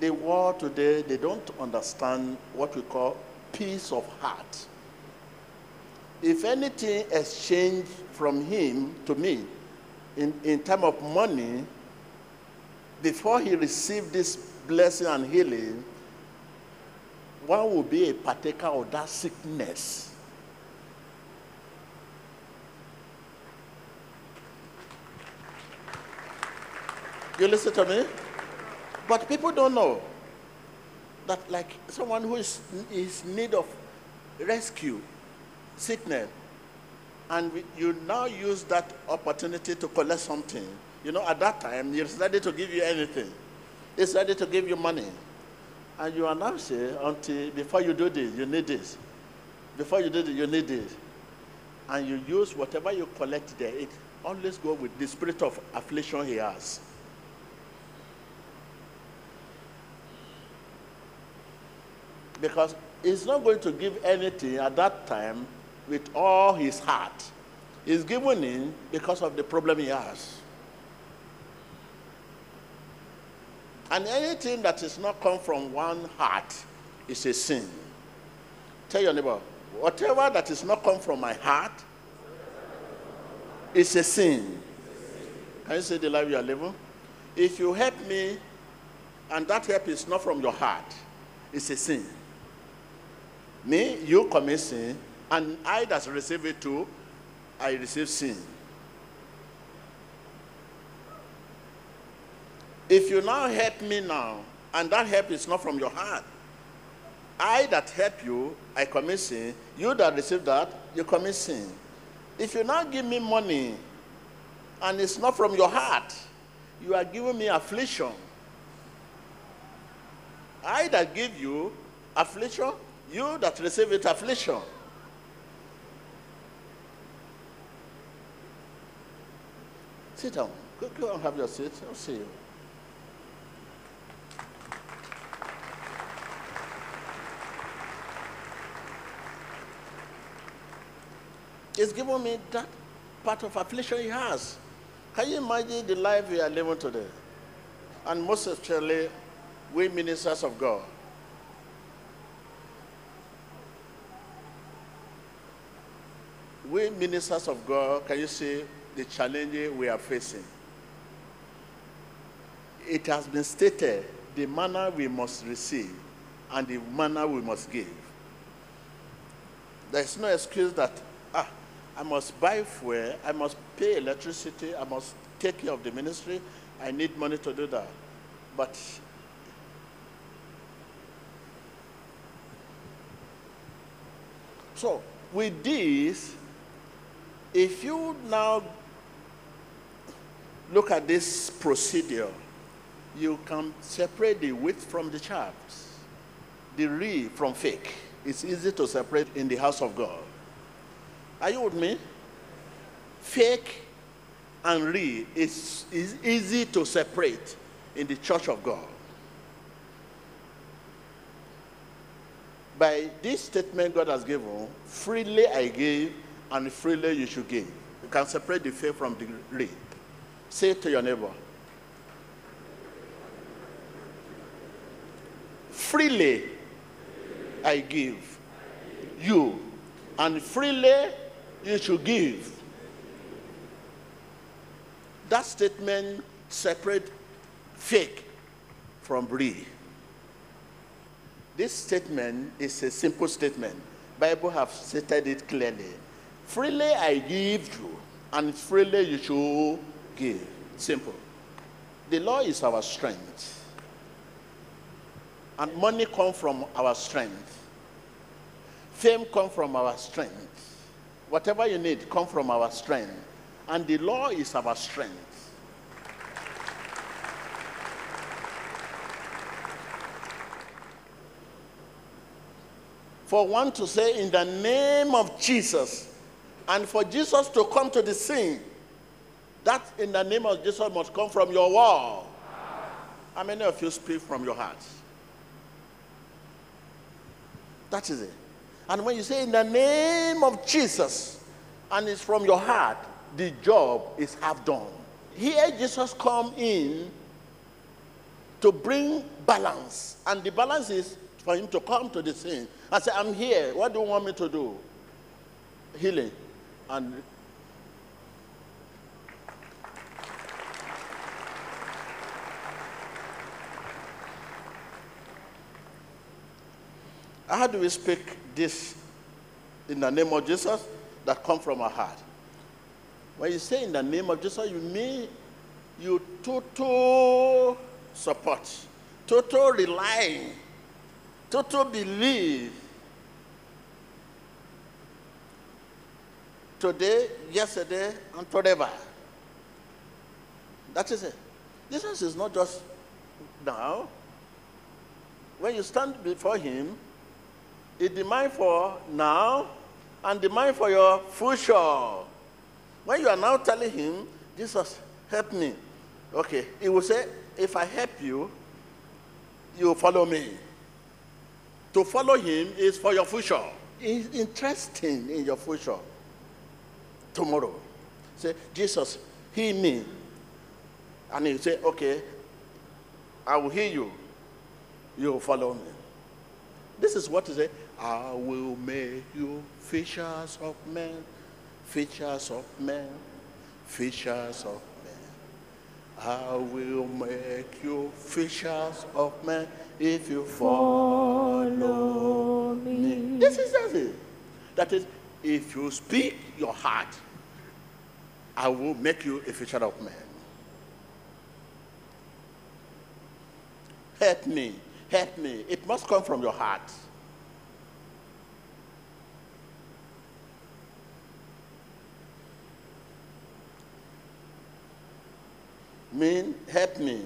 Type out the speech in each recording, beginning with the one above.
the world today, they don't understand what we call peace of heart. If anything exchanged from him to me in, in terms of money, before he received this blessing and healing, one will be a partaker of that sickness. You listen to me? But people don't know that, like someone who is is need of rescue, sickness, and you now use that opportunity to collect something. You know, at that time, he's ready to give you anything. He's ready to give you money. And you now say, until before you do this, you need this. Before you do this, you need this. And you use whatever you collect there. It always go with the spirit of affliction he has. Because he's not going to give anything at that time with all his heart. He's giving in because of the problem he has. And anything that is not come from one heart is a sin. Tell your neighbor, whatever that is not come from my heart is a sin. Can you say the life you are living? If you help me and that help is not from your heart, it's a sin. Me, you commit sin, and I that receive it too, I receive sin. If you now help me now, and that help is not from your heart, I that help you, I commit sin. You that receive that, you commit sin. If you now give me money, and it's not from your heart, you are giving me affliction. I that give you affliction, you that receive it affliction. Sit down. Go, go and have your seat. I'll see you. He's given me that part of affliction he has. Can you imagine the life we are living today? And most especially, we ministers of God. We ministers of God, can you see the challenges we are facing? It has been stated the manner we must receive and the manner we must give. There's no excuse that, ah, I must buy fuel, I must pay electricity, I must take care of the ministry, I need money to do that. But so with this, if you now look at this procedure, you can separate the wheat from the chaff, the real from fake. It's easy to separate in the house of God. Are you with me? Fake and real is, is easy to separate in the church of God. By this statement God has given, freely I give and freely you should give. You can separate the faith from the real. Say to your neighbor. Freely I give you, and freely you should give. That statement separate fake from real. This statement is a simple statement. Bible have stated it clearly. Freely I give you, and freely you should give. Simple. The law is our strength. And money come from our strength. Fame come from our strength. Whatever you need come from our strength. And the law is our strength. For one to say in the name of Jesus, and for Jesus to come to the scene, that in the name of Jesus must come from your wall. How many of you speak from your heart? That is it. And when you say in the name of Jesus, and it's from your heart, the job is half done. Here Jesus come in to bring balance. And the balance is for him to come to the scene and say, I'm here. What do you want me to do? Healing. And How do we speak this in the name of Jesus that come from our heart? When you say in the name of Jesus, you mean you total support, total rely, total believe. Today, yesterday, and forever. That is it. Jesus is not just now. When you stand before Him, it demand for now and demand for your future. When you are now telling him, Jesus, help me. Okay, he will say, if I help you, you follow me. To follow him is for your future. He's interested in your future. Tomorrow. Say, Jesus, heal me. And he say, okay, I will hear you. You will follow me. This is what he said. I will make you fishers of men, fishers of men, fishers of men. I will make you fishers of men if you follow me. This is it. That is, if you speak your heart, I will make you a fisher of men. Help me, help me. It must come from your heart. mean help me.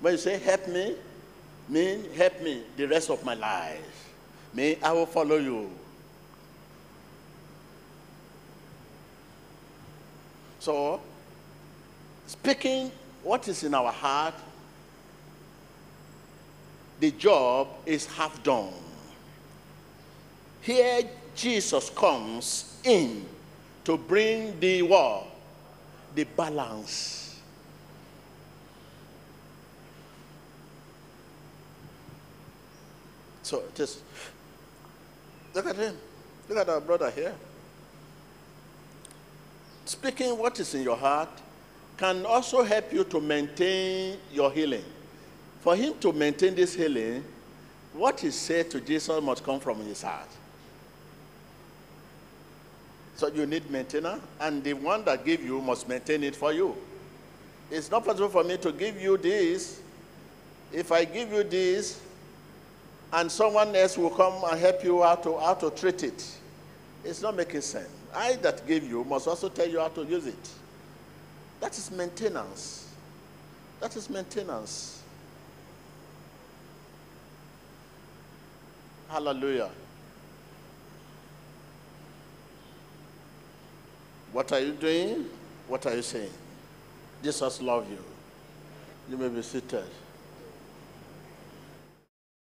When you say help me, mean help me the rest of my life. Me, I will follow you. So, speaking what is in our heart, the job is half done. Here Jesus comes in to bring the war, the balance So just look at him. Look at our brother here. Speaking what is in your heart can also help you to maintain your healing. For him to maintain this healing, what he said to Jesus must come from his heart. So you need maintainer, and the one that gave you must maintain it for you. It's not possible for me to give you this. If I give you this, and someone else will come and help you how to, how to treat it. It's not making sense. I that gave you must also tell you how to use it. That is maintenance. That is maintenance. Hallelujah. What are you doing? What are you saying? Jesus love you. You may be seated.